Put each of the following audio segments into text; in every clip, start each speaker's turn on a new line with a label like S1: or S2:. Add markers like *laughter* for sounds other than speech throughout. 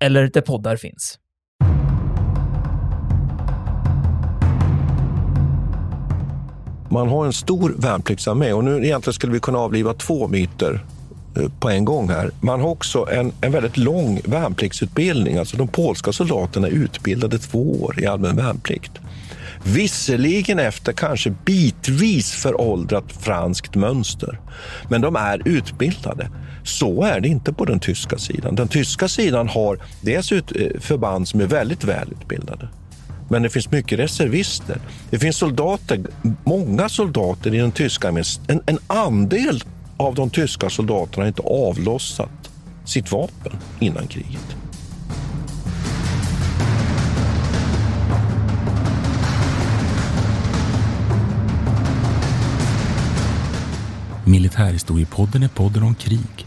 S1: eller där poddar finns.
S2: Man har en stor värnpliktsarmé och nu egentligen skulle vi kunna avliva två myter eh, på en gång här. Man har också en, en väldigt lång värnpliktsutbildning. Alltså de polska soldaterna är utbildade två år i allmän värnplikt. Visserligen efter kanske bitvis föråldrat franskt mönster, men de är utbildade. Så är det inte på den tyska sidan. Den tyska sidan har dels eh, förband som är väldigt välutbildade, men det finns mycket reservister. Det finns soldater, många soldater i den tyska armén. En, en andel av de tyska soldaterna har inte avlossat sitt vapen innan kriget.
S3: Militärhistoriepodden är podden om krig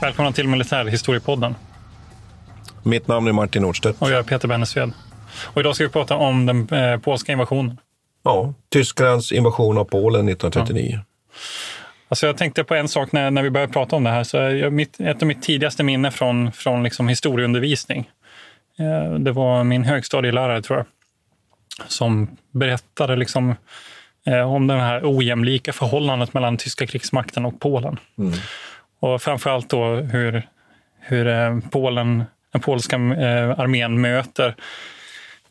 S4: Välkomna till Militärhistoriepodden.
S2: Mitt namn är Martin Nordstedt.
S4: Och jag är Peter Bennesved. Och idag ska vi prata om den eh, polska invasionen.
S2: Ja, Tysklands invasion av Polen 1939. Ja.
S4: Alltså jag tänkte på en sak när, när vi började prata om det här. Så jag, mitt, ett av mitt tidigaste minne från, från liksom historieundervisning, eh, det var min högstadielärare, tror jag, som berättade liksom, eh, om det här ojämlika förhållandet mellan tyska krigsmakten och Polen. Mm. Och framförallt då hur, hur eh, Polen, den polska eh, armén möter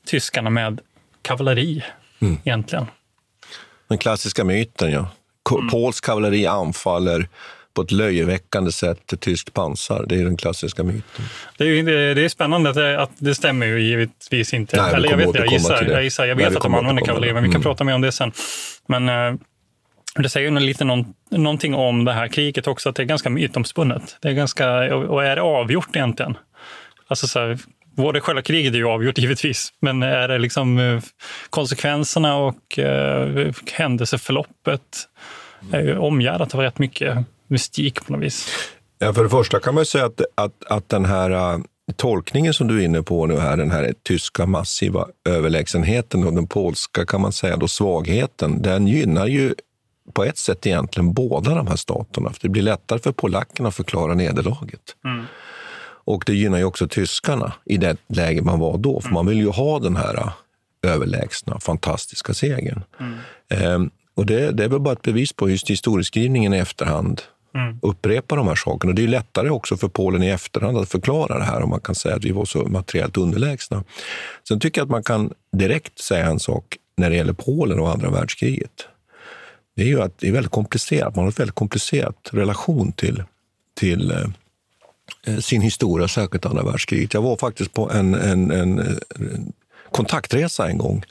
S4: tyskarna med kavalleri mm. egentligen.
S2: Den klassiska myten, ja. Mm. Polsk kavalleri anfaller på ett löjeväckande sätt till tyskt pansar. Det är den klassiska myten.
S4: Det är, det är spännande att det, att det stämmer ju givetvis inte. Nej, Eller jag vet jag gissar, jag gissar. Jag vet Nej, att de använder kavalleri, men vi kan mm. prata mer om det sen. Men eh, det säger ju lite någon, någonting om det här kriget också, att det är ganska mytomspunnet. Det är ganska, och är det avgjort egentligen? Alltså så här, både själva kriget är ju avgjort *laughs* givetvis, men är det liksom eh, konsekvenserna och eh, händelseförloppet är ju omgärdat av rätt mycket mystik på något vis.
S2: Ja, för det första kan man säga att, att, att den här uh, tolkningen som du är inne på nu här, den här tyska massiva överlägsenheten och den polska kan man säga då svagheten, den gynnar ju på ett sätt egentligen båda de här staterna. För det blir lättare för polackerna att förklara nederlaget. Mm. Och det gynnar ju också tyskarna i det läge man var då, för mm. man vill ju ha den här äh, överlägsna, fantastiska segern. Mm. Ehm, och det, det, är väl bara ett bevis på just historieskrivningen i efterhand mm. upprepar de här sakerna. Det är lättare också för Polen i efterhand att förklara det här om man kan säga att vi var så materiellt underlägsna. Sen tycker jag att man kan direkt säga en sak när det gäller Polen och andra världskriget det är ju att det är väldigt komplicerat. Man har en väldigt komplicerad relation till, till eh, eh, sin historia, särskilt andra världskriget. Jag var faktiskt på en, en, en, en kontaktresa en gång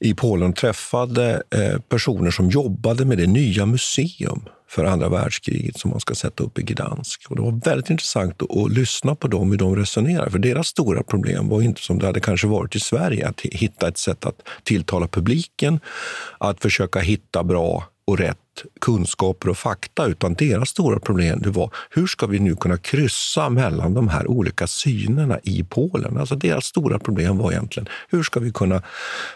S2: i Polen och träffade eh, personer som jobbade med det nya museum för andra världskriget som man ska sätta upp i Gdansk. Och det var väldigt intressant att, att, lyssna på dem, hur de resonerar. För deras stora problem var inte som det hade kanske varit i Sverige, att hitta ett sätt att tilltala publiken, att försöka hitta bra och rätt kunskaper och fakta, utan deras stora problem det var hur ska vi nu kunna kryssa mellan de här olika synerna i Polen? Alltså deras stora problem var egentligen hur ska vi kunna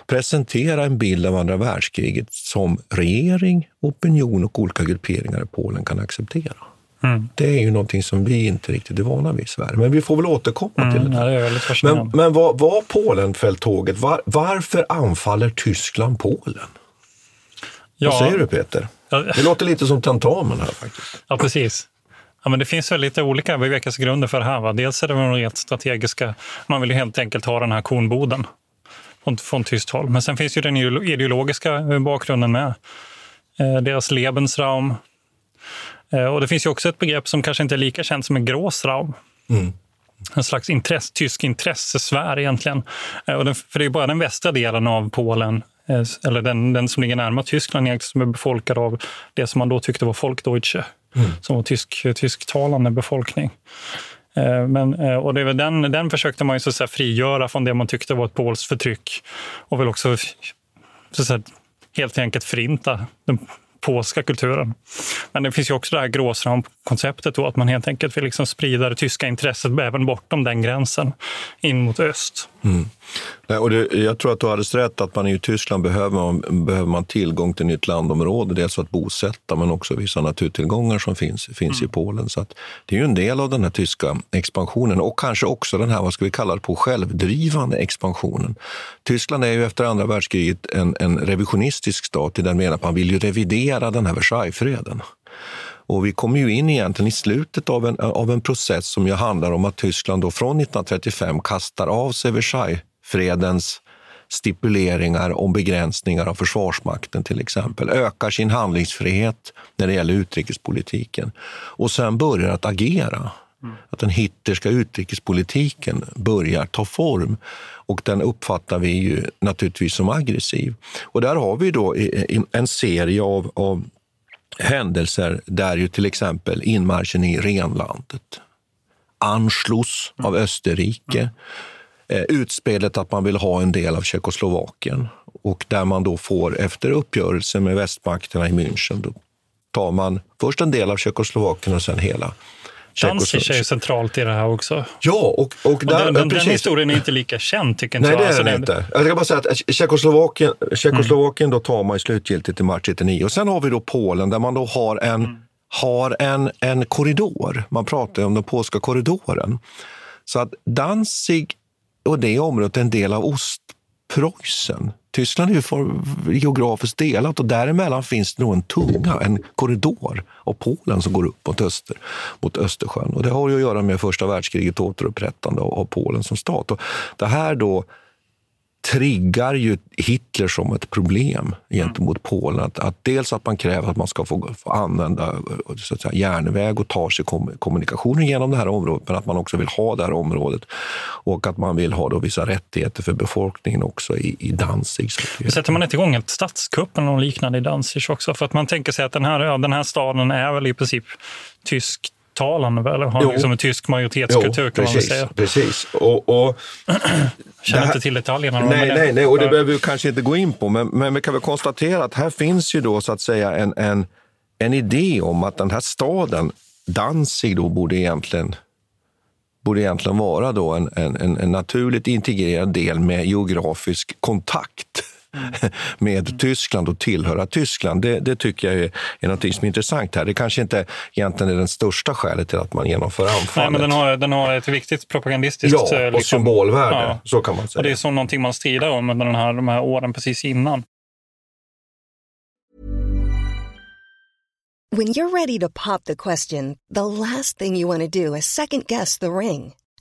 S2: presentera en bild av andra världskriget som regering, opinion och olika grupperingar i Polen kan acceptera? Mm. Det är ju någonting som vi inte riktigt är vana vid i Sverige, men vi får väl återkomma mm, till det.
S4: Det
S2: men men vad var Polenfälttåget? Var, varför anfaller Tyskland Polen? Ja. Vad säger du Peter? Det låter lite som tentamen här faktiskt.
S4: Ja, precis. Ja, men det finns väl lite olika bevekelsegrunder för det här. Va? Dels är det de rent strategiska. Man vill helt enkelt ha den här kornboden från, från tyskt håll. Men sen finns ju den ideologiska bakgrunden med. Eh, deras Lebensraum. Eh, och det finns ju också ett begrepp som kanske inte är lika känt som en Grossraum. Mm. En slags intresse, tysk intressesfär egentligen. Eh, och den, för det är bara den västra delen av Polen Eh, eller den, den som ligger närmare Tyskland som är befolkad av det som man då tyckte var Folkdeutsche, mm. som var tysk, tysktalande befolkning. Eh, men, eh, och det var den, den försökte man ju så att frigöra från det man tyckte var ett polskt förtryck och väl också så säga, helt enkelt förinta den polska kulturen. Men det finns ju också det här gråsramkonceptet att man helt enkelt vill liksom sprida det tyska intresset även bortom den gränsen in mot öst. Mm.
S2: Nej, och det, jag tror att du hade rätt att man i Tyskland behöver man, behöver man tillgång till nytt landområde. Dels för att bosätta men också vissa naturtillgångar som finns, finns mm. i Polen. Så det är ju en del av den här tyska expansionen och kanske också den här, vad ska vi kalla det, på självdrivande expansionen. Tyskland är ju efter andra världskriget en, en revisionistisk stat i den meningen att man vill ju revidera den här Versaillesfreden. Och vi kommer ju in egentligen i slutet av en, av en process som ju handlar om att Tyskland då från 1935 kastar av sig Versaillesfredens stipuleringar om begränsningar av Försvarsmakten till exempel, ökar sin handlingsfrihet när det gäller utrikespolitiken och sen börjar att agera. Mm. Att den hitterska utrikespolitiken börjar ta form och den uppfattar vi ju naturligtvis som aggressiv. Och där har vi då en serie av, av händelser där ju till exempel inmarschen i renlandet, Anschluss av Österrike, eh, utspelet att man vill ha en del av Tjeckoslovakien och där man då får, efter uppgörelse med västmakterna i München, då tar man först en del av Tjeckoslovakien och sen hela
S4: Danzig är ju centralt i det här också.
S2: Ja, och, och, där,
S4: och den, den, historien är inte lika känd, tycker inte
S2: Nej,
S4: jag.
S2: det är alltså, den inte. Jag ska bara säga att Tjeckoslovakien, Tjeckoslovakien mm. då tar man slutgiltigt i mars 1939. Och sen har vi då Polen där man då har en, mm. har en, en korridor. Man pratar om den polska korridoren. Så att Danzig och det området är en del av Ostpreussen. Tyskland är ju för, geografiskt delat och däremellan finns det nog en tunga, en korridor av Polen som går upp mot, öster, mot Östersjön. Och det har ju att göra med första världskriget återupprättande av Polen som stat. Och det här då triggar ju Hitler som ett problem gentemot Polen. Att, att dels att man kräver att man ska få, få använda så att säga, järnväg och ta sig kom, kommunikationen genom det här området, men att man också vill ha det här området och att man vill ha då vissa rättigheter för befolkningen också i, i Danzig.
S4: Sätter man inte igång ett statskupp eller något liknande i Danzig också? För att man tänker sig att den här, ja, den här staden är väl i princip tysk talande eller har liksom en tysk majoritetskultur jo, kan
S2: precis,
S4: man väl säga.
S2: Precis. Och, och
S4: Känner här, inte till detaljerna.
S2: Nej, nej, nej, och det behöver vi kanske inte gå in på. Men, men vi kan väl konstatera att här finns ju då så att säga en, en, en idé om att den här staden, Danzig, då borde egentligen borde egentligen vara då en, en, en naturligt integrerad del med geografisk kontakt *laughs* med Tyskland och tillhöra Tyskland. Det, det tycker jag är, är något som är intressant här. Det kanske inte egentligen är den största skälet till att man genomför anfallet.
S4: Nej, men den har, den har ett viktigt propagandistiskt...
S2: Ja, och liksom, symbolvärde. Ja. Så kan man säga.
S4: Och det är som någonting man strider om under den här, de här åren precis innan.
S5: When you're ready to pop the question, the last thing you want to do is second guess the ring.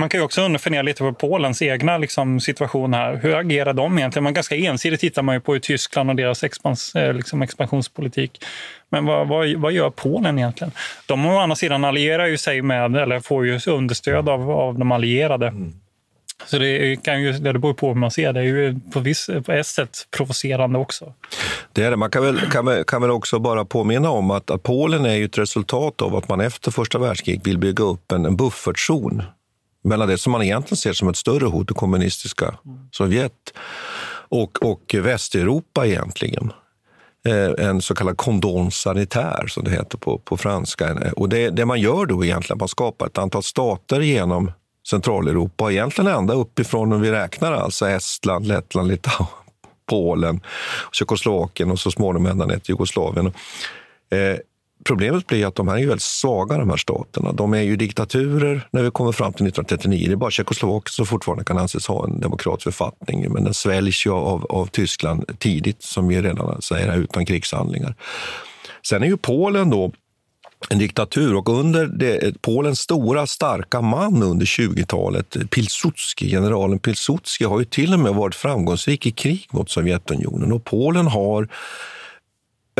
S4: Man kan ju också fundera lite på Polens egna liksom, situation här. Hur agerar de egentligen? Man ganska ensidigt tittar man ju på Tyskland och deras expans, eh, liksom, expansionspolitik. Men vad, vad, vad, gör Polen egentligen? De å andra sidan allierar ju sig med, eller får ju understöd av, av de allierade. Mm. Så det, kan ju, det beror på hur man ser det. Det är ju på, viss, på ett sätt provocerande också.
S2: Det är det. Man kan väl, kan, kan väl också bara påminna om att, att Polen är ju ett resultat av att man efter första världskriget vill bygga upp en, en buffertzon mellan det som man egentligen ser som ett större hot, det kommunistiska Sovjet, och, och Västeuropa egentligen. Eh, en så kallad condon sanitär, som det heter på, på franska. Och det, det man gör då egentligen, man skapar ett antal stater genom Centraleuropa, och egentligen ända uppifrån, om vi räknar alltså Estland, Lettland, Litauen, *laughs* Polen, Tjeckoslovakien och så småningom ända ner till Jugoslavien. Eh, Problemet blir att de här är väldigt svaga, de här staterna. De är ju diktaturer när vi kommer fram till 1939. Det är bara Tjeckoslovakien som fortfarande kan anses ha en demokratisk författning, men den sväljs ju av, av Tyskland tidigt, som vi redan säger, utan krigshandlingar. Sen är ju Polen då en diktatur och under det, Polens stora starka man under 20-talet, Pilsudski, generalen Pilsudski, har ju till och med varit framgångsrik i krig mot Sovjetunionen och Polen har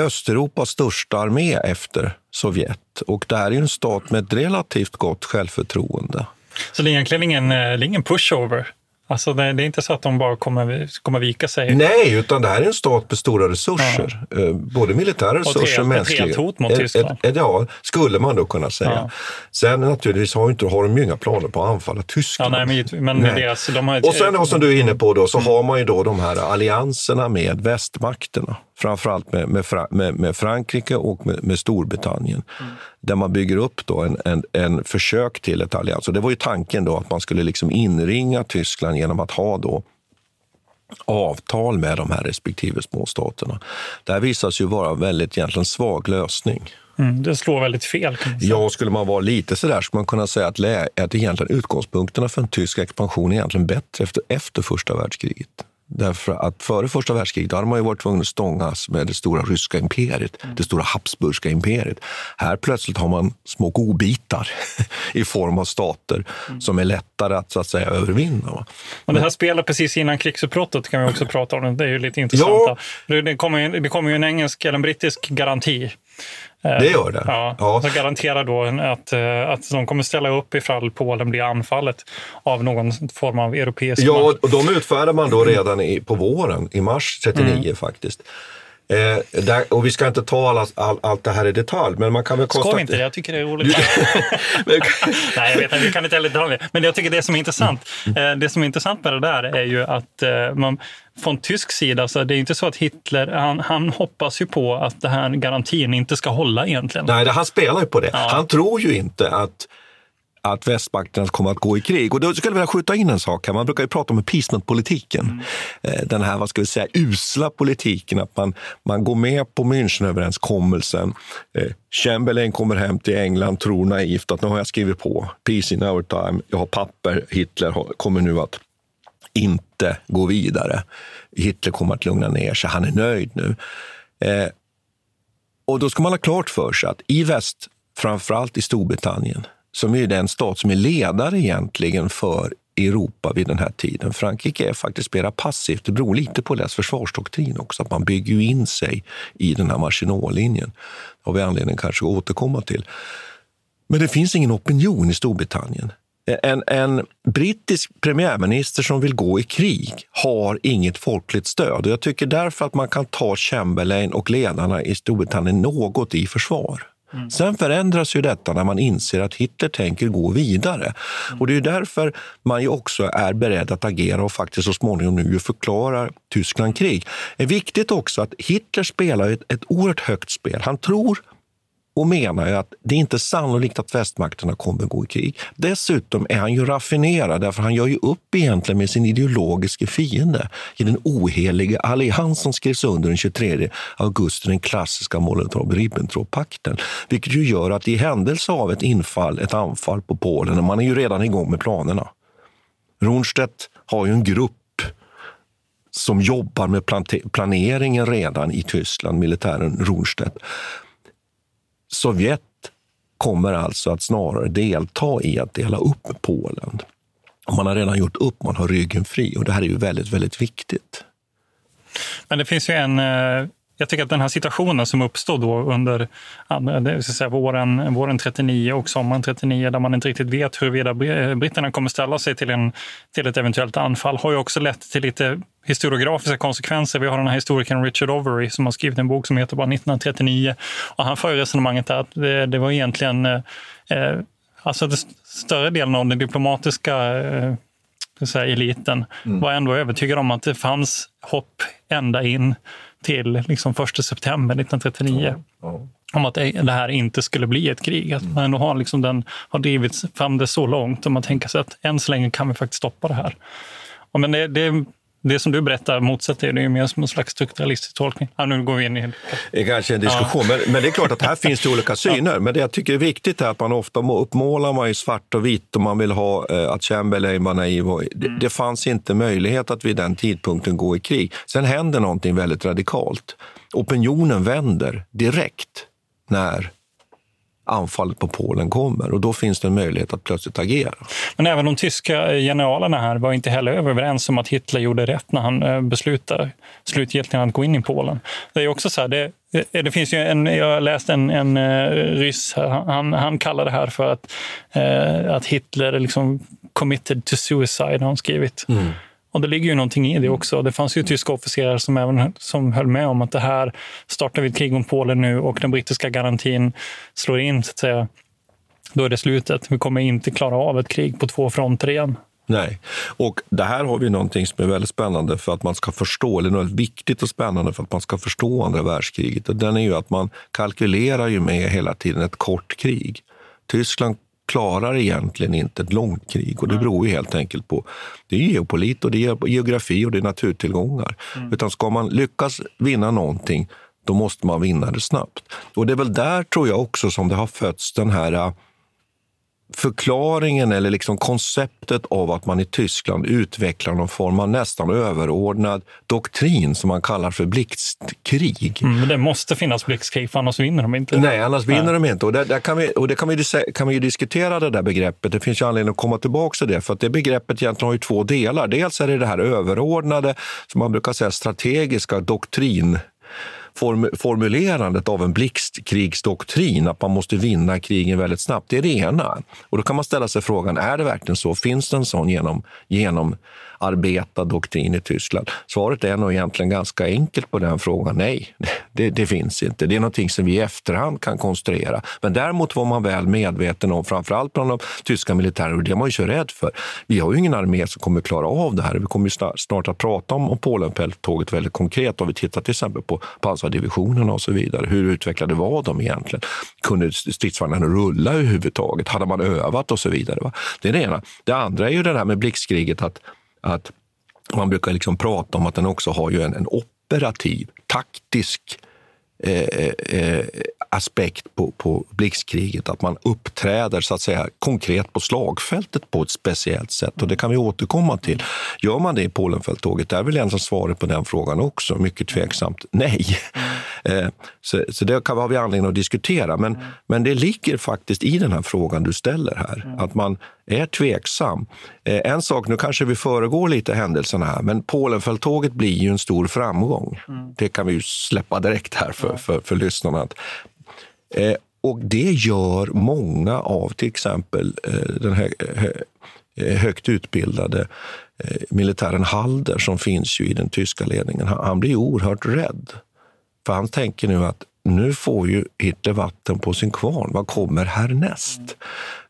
S2: Östeuropas största armé efter Sovjet. Och det här är en stat med ett relativt gott självförtroende.
S4: Så det är egentligen ingen, eh, ingen pushover? Alltså det, är inte så att de bara kommer, kommer vika sig?
S2: Nej, utan det här är en stat med stora resurser. Ja. Eh, både militära resurser och mänskliga.
S4: Ett hot mot Tyskland?
S2: Ett, ett, ja, skulle man då kunna säga. Ja. Sen naturligtvis har, inte, har de inga planer på att anfalla Tyskland.
S4: Ja, nej, men, men nej. Deras, de har,
S2: och sen då, som du är inne på, då, så har man ju då de här allianserna med västmakterna. Framförallt med, med, med, med Frankrike och med, med Storbritannien. Mm. Där man bygger upp då en, en, en försök till ett allians. Och det var ju tanken då att man skulle liksom inringa Tyskland genom att ha då avtal med de här respektive småstaterna. Det här visar sig ju vara en väldigt egentligen svag lösning.
S4: Mm, det slår väldigt fel.
S2: Ja, skulle man vara lite sådär skulle man kunna säga att, att egentligen utgångspunkterna för en tysk expansion är egentligen bättre efter, efter första världskriget. Därför att före första världskriget hade man ju varit tvungen att stångas med det stora ryska imperiet, mm. det stora habsburgska imperiet. Här plötsligt har man små godbitar *laughs* i form av stater mm. som är lättare att, så att säga, övervinna.
S4: Och det här spelar precis innan krigsutbrottet kan vi också *laughs* prata om. Det är ju lite intressant. Ja. Det kommer ju, det kommer ju en engelsk eller en brittisk garanti
S2: det gör det.
S4: Ja, ja. Som garanterar då att, eh, att de kommer ställa upp ifall Polen blir anfallet av någon form av europeisk
S2: Ja, och de utfärdar man då redan i, på våren, i mars 39 mm. faktiskt. Eh, där, och vi ska inte ta alla, all, allt det här i detalj, men man kan väl konstatera...
S4: Vi inte? Jag tycker det är roligt. *laughs* *laughs* Nej, jag vet inte, vi kan inte heller detaljer. Men jag tycker det som är intressant, mm. eh, det som är intressant med det där är ju att eh, man från tysk sida, så det är inte så att Hitler, han, han hoppas ju på att den här garantin inte ska hålla egentligen.
S2: Nej, han spelar ju på det. Ja. Han tror ju inte att att västmakterna kommer att gå i krig. Och då skulle jag vilja skjuta in en sak här. Man brukar ju prata om appeasement-politiken. Mm. Eh, den här, vad ska vi säga, usla politiken. Att man, man går med på Münchenöverenskommelsen. Eh, Chamberlain kommer hem till England, tror naivt att nu har jag skrivit på. Peace in our time. Jag har papper. Hitler kommer nu att inte gå vidare. Hitler kommer att lugna ner sig. Han är nöjd nu. Eh, och då ska man ha klart för sig att i väst, framförallt i Storbritannien, som är den stat som är ledare egentligen för Europa vid den här tiden. Frankrike är faktiskt mer passivt. Det beror lite på deras försvarsdoktrin också, att man bygger in sig i den här Maginot-linjen. Det har vi anledning kanske att återkomma till. Men det finns ingen opinion i Storbritannien. En, en, brittisk premiärminister som vill gå i krig har inget folkligt stöd. Och jag tycker därför att man kan ta Chamberlain och ledarna i Storbritannien något i försvar. Mm. Sen förändras ju detta när man inser att Hitler tänker gå vidare. Mm. Och Det är därför man ju också är beredd att agera och faktiskt så småningom nu förklarar Tyskland krig. Det är viktigt också att Hitler spelar ett, ett oerhört högt spel. Han tror och menar att det är inte sannolikt att västmakterna kommer att gå i krig. Dessutom är han ju raffinerad, därför han gör ju upp egentligen med sin ideologiska fiende i den oheliga allians som skrevs under den 23 augusti, den klassiska Molotov-Ribbentrop-pakten. Vilket ju gör att i händelse av ett infall, ett anfall på Polen, och man är ju redan igång med planerna. Rundstedt har ju en grupp som jobbar med planeringen redan i Tyskland, militären Rundstedt. Sovjet kommer alltså att snarare delta i att dela upp Polen. Man har redan gjort upp, man har ryggen fri och det här är ju väldigt, väldigt viktigt.
S4: Men det finns ju en eh, jag tycker att den här situationen som uppstod då under säga, våren, våren 39 och sommaren 39 där man inte riktigt vet huruvida britterna kommer ställa sig till, en, till ett eventuellt anfall har ju också lett till lite historiografiska konsekvenser. Vi har den här historikern Richard Overy som har skrivit en bok som heter bara 1939 och han för resonemanget att det, det var egentligen eh, eh alltså det större delen av den diplomatiska eh, säga, eliten mm. var ändå övertygad om att det fanns hopp ända in till liksom 1 september 1939. Ja, ja. Om att det här inte skulle bli ett krig. Att man ändå har, liksom den, har drivits fram det så långt och man tänker sig att än så länge kan vi faktiskt stoppa det här. Men det, det, det som du berättar motsätter det är mer som en slags strukturalistisk tolkning. Ja, nu går vi in i...
S2: Det är kanske en diskussion, ja. men, men, det är klart att här *laughs* finns det olika syner. Ja. Men det jag tycker är viktigt är att man ofta uppmålar man i svart och vitt och man vill ha eh, att Chamberlain var naiv. Och, det, mm. det fanns inte möjlighet att vid den tidpunkten gå i krig. Sen händer någonting väldigt radikalt. Opinionen vänder direkt när anfallet på Polen kommer och då finns det en möjlighet att plötsligt agera.
S4: Men även de tyska generalerna här var inte heller överens om att Hitler gjorde rätt när han eh, beslutade slutgiltigt att gå in i Polen. Det är också så här, det, det finns ju en, jag läste en, en ryss, han, han kallar det här för att, att Hitler liksom committed to suicide, har han skrivit. Mm. Och det ligger ju någonting i det också. Det fanns ju tyska officerare som, även, som höll med om att det här startar vi ett krig om Polen nu och den brittiska garantin slår in, så att säga. Då är det slutet. Vi kommer inte klara av ett krig på två fronter igen.
S2: Nej, och det här har vi någonting som är väldigt spännande för att man ska förstå, eller något viktigt och spännande för att man ska förstå andra världskriget. Och den är ju att man kalkylerar ju med hela tiden ett kort krig. Tyskland klarar egentligen inte ett långt krig. Och det beror ju helt enkelt på det är geopolit, och det är geografi och det är naturtillgångar. Mm. Utan ska man lyckas vinna någonting, då måste man vinna det snabbt. Och det är väl där, tror jag också, som det har fötts den här förklaringen eller liksom konceptet av att man i Tyskland utvecklar någon form av nästan överordnad doktrin som man kallar för blixtkrig.
S4: Mm, men det måste finnas blixtkrig, för annars vinner de inte.
S2: Nej, annars vinner Nej. de inte. Och, där, där kan vi, och det kan vi, kan vi ju diskutera, det där begreppet. Det finns ju anledning att komma tillbaka till det, för att det begreppet egentligen har ju två delar. Dels är det det här överordnade, som man brukar säga strategiska doktrin form, formulerandet av en blixtkrigsdoktrin, att man måste vinna krigen väldigt snabbt, det är det ena. Och då kan man ställa sig frågan, är det verkligen så? Finns det en sån genom, genomarbetad doktrin i Tyskland? Svaret är nog egentligen ganska enkelt på den frågan. Nej, *laughs* det, det, finns inte. Det är någonting som vi i efterhand kan konstruera. Men däremot var man väl medveten om, framförallt bland de tyska militärerna, och det är man ju så rädd för. Vi har ju ingen armé som kommer klara av det här. Vi kommer snart, snart att prata om, om Polenfälttåget väldigt konkret. Om vi tittar till exempel på pansardivisionerna och så vidare. Hur utvecklade var de egentligen? Kunde stridsvagnarna rulla överhuvudtaget? Hade man övat och så vidare? Va? Det är det ena. Det andra är ju det här med blixtkriget, att att man brukar liksom prata om att den också har ju en, en operativ, taktisk eh, eh, eh aspekt på, på blixtkriget, att man uppträder så att säga konkret på slagfältet på ett speciellt sätt. Och det kan vi återkomma till. Gör man det i Polenfälttåget? Det är väl egentligen svaret på den frågan också. Mycket tveksamt nej. Mm. så, så det kan, har vi anledning att diskutera. Men, mm. men det ligger faktiskt i den här frågan du ställer här, mm. att man är tveksam. Eh, en sak, nu kanske vi föregår lite händelserna här, men Polenfälttåget blir ju en stor framgång. Mm. Det kan vi ju släppa direkt här för, för, för lyssnarna. Eh, och det gör många av till exempel eh, den här högt utbildade militären Halder som finns ju i den tyska ledningen. Han blir oerhört rädd. För han tänker nu att nu får ju Hitler vatten på sin kvarn. Vad kommer härnäst?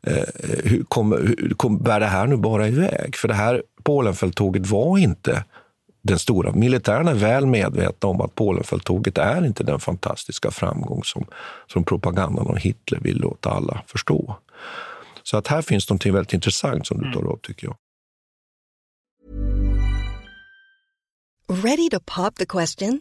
S2: Mm. hur, kommer, hur kommer, bär det här nu bara iväg? För det här Polenfälttåget var inte den stora. Militären är väl medvetna om att Polenfälttåget är inte den fantastiska framgång som, som propagandan om Hitler vill låta alla förstå. Så att här finns något väldigt intressant som du tar upp, tycker jag.
S5: Ready to pop the question?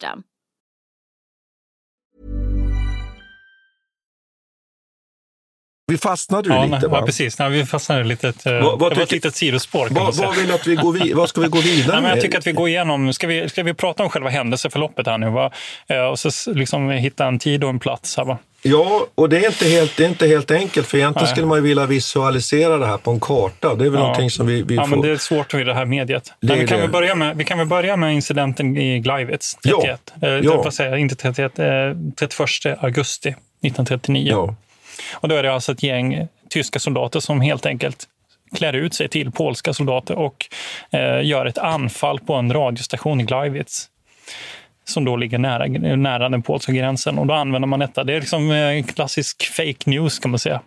S6: system.
S2: Vi fastnade ju ja, lite.
S4: Va? Ja, precis. Nej, vi fastnade lite. Ett, det var ett litet sidospår.
S2: Vad, vad, vill att vi går vid, vad ska vi gå vidare
S4: Nej, men Jag tycker att vi går igenom, ska vi, ska vi prata om själva händelseförloppet här nu? Va? Eh, och så liksom hitta en tid och en plats. Här, va?
S2: Ja, och det är inte helt, det är inte helt enkelt, för egentligen Nej. skulle man ju vilja visualisera det här på en karta. Det är väl ja. någonting som vi, vi
S4: ja,
S2: får...
S4: men det är svårt i det här mediet. Det vi, kan det. Väl börja med, vi kan väl börja med incidenten i Gleiwitz 31. Ja. Eh, ja. Säga, inte 31, eh, 31 augusti 1939. Ja. Och då är det alltså ett gäng tyska soldater som helt enkelt klär ut sig till polska soldater och eh, gör ett anfall på en radiostation i Gleiwitz som då ligger nära, nära den polska gränsen. Och då använder man detta. Det är liksom eh, klassisk fake news kan man säga.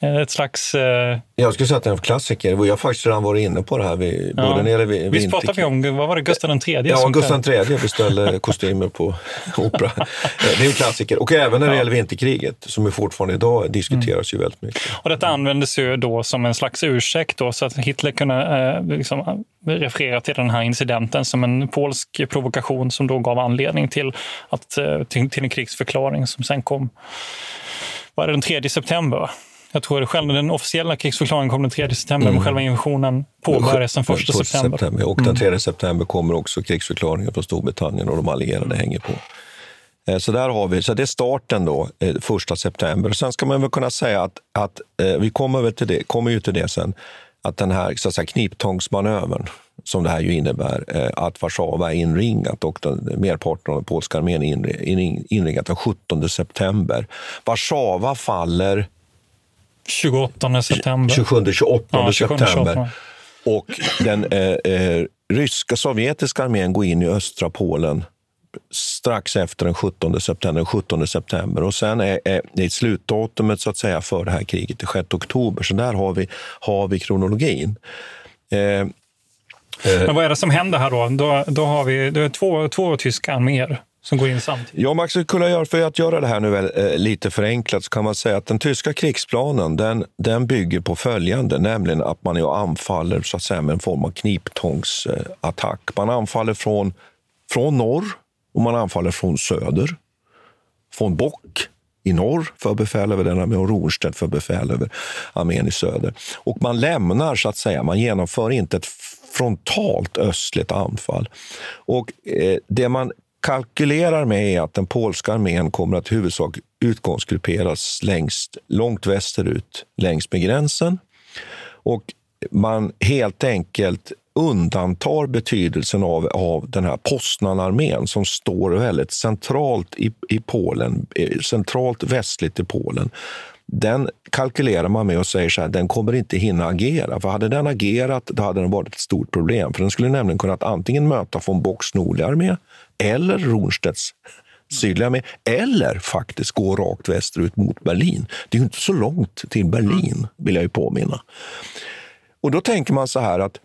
S4: Eh, ett slags... Eh...
S2: Jag skulle säga att det är en klassiker. Vi har faktiskt redan varit inne på det här. Vi, ja. både nere vid,
S4: Visst pratade vi om, vad var det, Gustav III?
S2: Ja, Gustav III beställde *laughs* kostymer på opera. Det är en klassiker. Och även när det ja. gäller vinterkriget, som fortfarande idag diskuteras mm. ju väldigt mycket.
S4: Och detta användes ju då som en slags ursäkt då, så att Hitler kunde eh, liksom, referera till den här incidenten som en polsk provokation som då gav anledning till, att, eh, till, till en krigsförklaring som sen kom var det den 3 september. Jag tror att själv den officiella krigsförklaringen kom den 3 september, mm. men själva invasionen påbörjades den 1 september. september.
S2: Och den 3 mm. september kommer också krigsförklaringen från Storbritannien och de allierade hänger på. Eh, så där har vi, så det är starten då, 1 eh, september. Sen ska man väl kunna säga att, att eh, vi kommer, väl till det, kommer ju till det sen, att den här så att säga, kniptångsmanövern som det här ju innebär, att Warszawa är inringat och den, merparten av den polska armén är inringat den 17 september. Warszawa faller
S4: 28 september.
S2: 27-28 ja, september. Och den eh, eh, ryska sovjetiska armén går in i östra Polen strax efter den 17 september. 17 september. Och sen är, är, är slutdatumet så att säga, för det här kriget den 6 oktober. Så där har vi, har vi kronologin. Eh,
S4: eh, Men vad är det som händer här då? Då, då har vi då två, två tyska arméer som går in samtidigt?
S2: Ja, man skulle kunna göra, för att göra det här nu väl, eh, lite förenklat så kan man säga att den tyska krigsplanen den, den bygger på följande, nämligen att man anfaller så att säga, med en form av kniptångsattack. Man anfaller från, från norr och man anfaller från söder. Från Bock i norr för befäl över den armén och Ronstedt för befäl över armén i söder. Och man lämnar, så att säga, man genomför inte ett frontalt östligt anfall. Och eh, det man kalkylerar med att den polska armén kommer att huvudsak utgångsgrupperas längst, långt västerut längs med gränsen. Och man helt enkelt undantar betydelsen av, av den här Poznan-armén som står väldigt centralt i, i Polen, eh, centralt västligt i Polen. Den kalkylerar man med och säger så här, den kommer inte hinna agera. För hade den agerat, då hade den varit ett stort problem. För den skulle nämligen kunnat antingen möta von Bocks nordliga armé eller Ronstedts sydliga armé, eller faktiskt gå rakt västerut mot Berlin. Det är ju inte så långt till Berlin, vill jag ju påminna. Och då tänker man så här att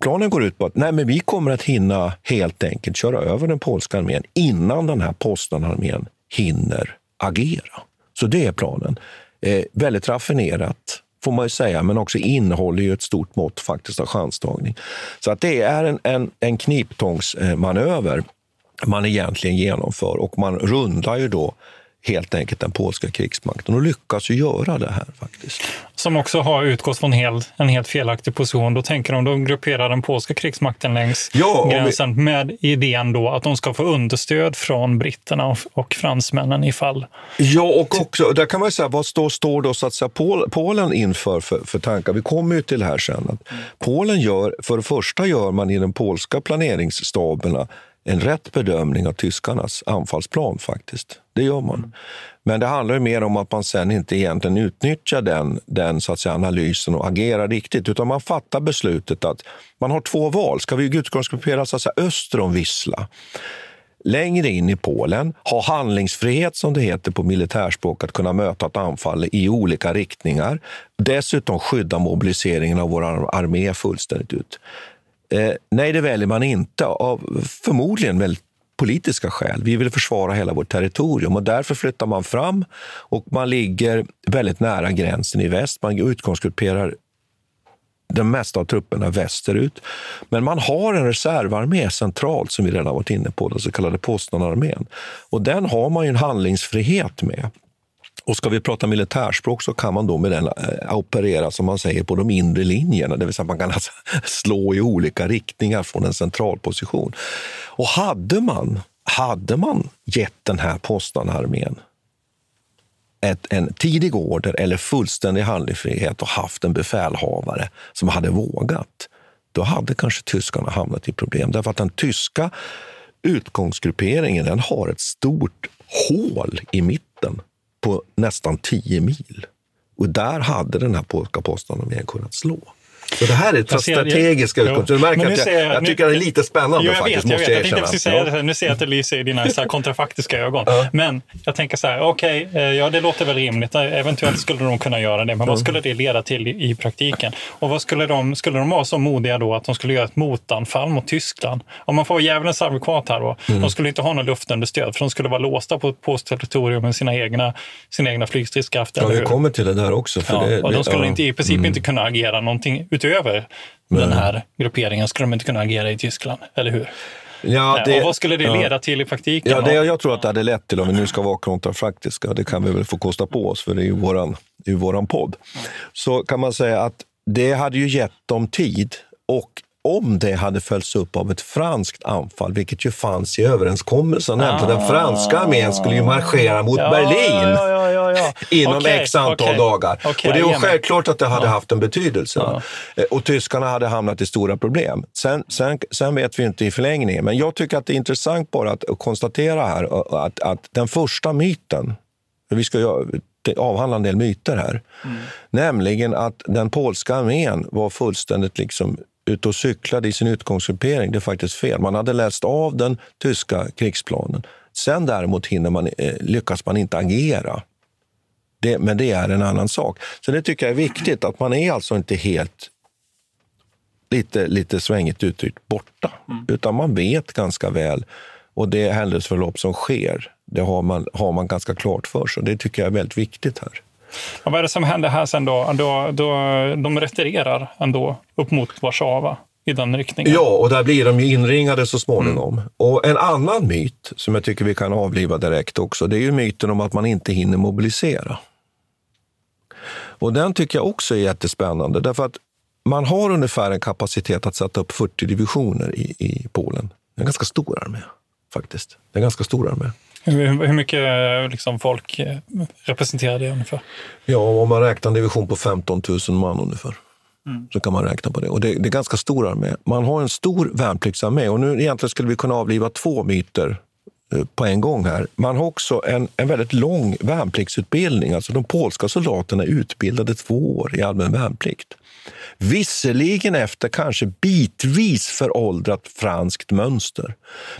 S2: planen går ut på att nej, men vi kommer att hinna helt enkelt köra över den polska armén innan den här Poznan-armén hinner agera. Så det är planen. Eh, väldigt raffinerat får man ju säga, men också innehåller ju ett stort mått faktiskt av chanstagning. Så att det är en, en, en kniptångsmanöver man egentligen genomför och man rundar ju då helt enkelt den polska krigsmakten och lyckas ju göra det här faktiskt.
S4: Som också har utgått från helt, en helt felaktig position. Då tänker de, de grupperar den polska krigsmakten längs ja, gränsen vi... med idén då att de ska få understöd från britterna och, och fransmännen ifall...
S2: Ja, och också, där kan man säga, vad står, står då så att säga Polen inför för, för tankar? Vi kommer ju till det här sen. Att Polen gör, för det första gör man i den polska planeringsstaberna en rätt bedömning av tyskarnas anfallsplan faktiskt. Det gör man. Mm. Men det handlar mer om att man sen inte egentligen utnyttjar den, den så att säga, analysen och agerar riktigt, utan man fattar beslutet att man har två val. Ska vi utgångsgruppera så att säga, öster om Wisla? längre in i Polen, ha handlingsfrihet som det heter på militärspråk, att kunna möta ett anfall i olika riktningar. Dessutom skydda mobiliseringen av vår armé fullständigt ut. Eh, nej, det väljer man inte av förmodligen väldigt politiska skäl. Vi vill försvara hela vårt territorium och därför flyttar man fram och man ligger väldigt nära gränsen i väst. Man utgångsgrupperar den mesta av trupperna västerut. Men man har en reservarmé centralt, som vi redan varit inne på, den så kallade Poznan-armén. Och den har man ju en handlingsfrihet med. Och ska vi prata militärspråk så kan man då med den eh, operera som man säger på de inre linjerna, det vill säga man kan alltså *laughs* slå i olika riktningar från en central position. Och hade man, hade man gett den här postanarmén ett, en tidig order eller fullständig handlingsfrihet och haft en befälhavare som hade vågat, då hade kanske tyskarna hamnat i problem. Därför att den tyska utgångsgrupperingen den har ett stort hål i mitten på nästan 10 mil. Och där hade den här polska posten kunnat slå. Så det här är strategiska utgångspunkter. Du märker att jag, jag, jag tycker det är lite spännande jag faktiskt, vet, måste jag, jag erkänna. Jag säga
S4: det, nu ser jag att det lyser i dina så här kontrafaktiska ögon. Men jag tänker så här, okej, okay, eh, ja det låter väl rimligt. Eventuellt skulle de kunna göra det, men vad skulle det leda till i, i, praktiken? Och vad skulle de, skulle de vara så modiga då att de skulle göra ett motanfall mot Tyskland? Om man får djävulens advokat här då, mm. de skulle inte ha något luftunderstöd, för de skulle vara låsta på, på territorium med sina egna, sina egna flygstridskrafter.
S2: Ja, vi kommer till det där också.
S4: För ja, det, och de skulle ja. inte, i princip mm. inte kunna agera någonting utöver Nej. den här grupperingen skulle de inte kunna agera i Tyskland, eller hur? Ja, det, och vad skulle det leda ja. till i praktiken?
S2: Ja, det, jag tror att det hade lett till, om vi nu ska vara kontrafaktiska, det kan vi väl få kosta på oss, för det är ju våran, är våran podd, så kan man säga att det hade ju gett dem tid och om det hade följts upp av ett franskt anfall, vilket ju fanns i överenskommelsen, ah. nämligen den franska armén skulle ju marschera mot ja, Berlin ja, ja, inom okay, x antal okay. dagar. Okay, och det är självklart att det hade haft en betydelse. Eh, och tyskarna hade hamnat i stora problem. Sen, sen, sen vet vi inte i förlängningen, men jag tycker att det är intressant bara att konstatera här att, att den första myten, vi ska avhandla en del myter här, mm. nämligen att den polska armén var fullständigt liksom ute och cyklade i sin utgångsgruppering. Det är faktiskt fel. Man hade läst av den tyska krigsplanen. Sen däremot hinner man, eh, lyckas man inte agera. Det, men det är en annan sak. Så det tycker jag är viktigt, att man är alltså inte helt, lite, lite svängigt uttryckt, borta. Mm. Utan man vet ganska väl. Och det händelseförlopp som sker, det har man, har man ganska klart för sig. Det tycker jag är väldigt viktigt här.
S4: Och vad är det som händer här sen då? då, då de retirerar ändå upp mot Warszawa i den riktningen.
S2: Ja, och där blir de ju inringade så småningom. Mm. Och en annan myt som jag tycker vi kan avliva direkt också, det är ju myten om att man inte hinner mobilisera. Och den tycker jag också är jättespännande, därför att man har ungefär en kapacitet att sätta upp 40 divisioner i, i Polen. En ganska stor armé, faktiskt. Det är en ganska stor armé.
S4: Hur, hur mycket liksom, folk eh, representerar det ungefär?
S2: Ja, om man räknar en division på 15 000 man ungefär. Mm. Så kan man räkna på det. Och det, det är ganska stor armé. Man har en stor värnpliktsarmé och nu egentligen skulle vi kunna avliva två myter eh, på en gång här. Man har också en, en väldigt lång värnpliktsutbildning. Alltså de polska soldaterna är utbildade två år i allmän värnplikt. Visserligen efter kanske bitvis föråldrat franskt mönster,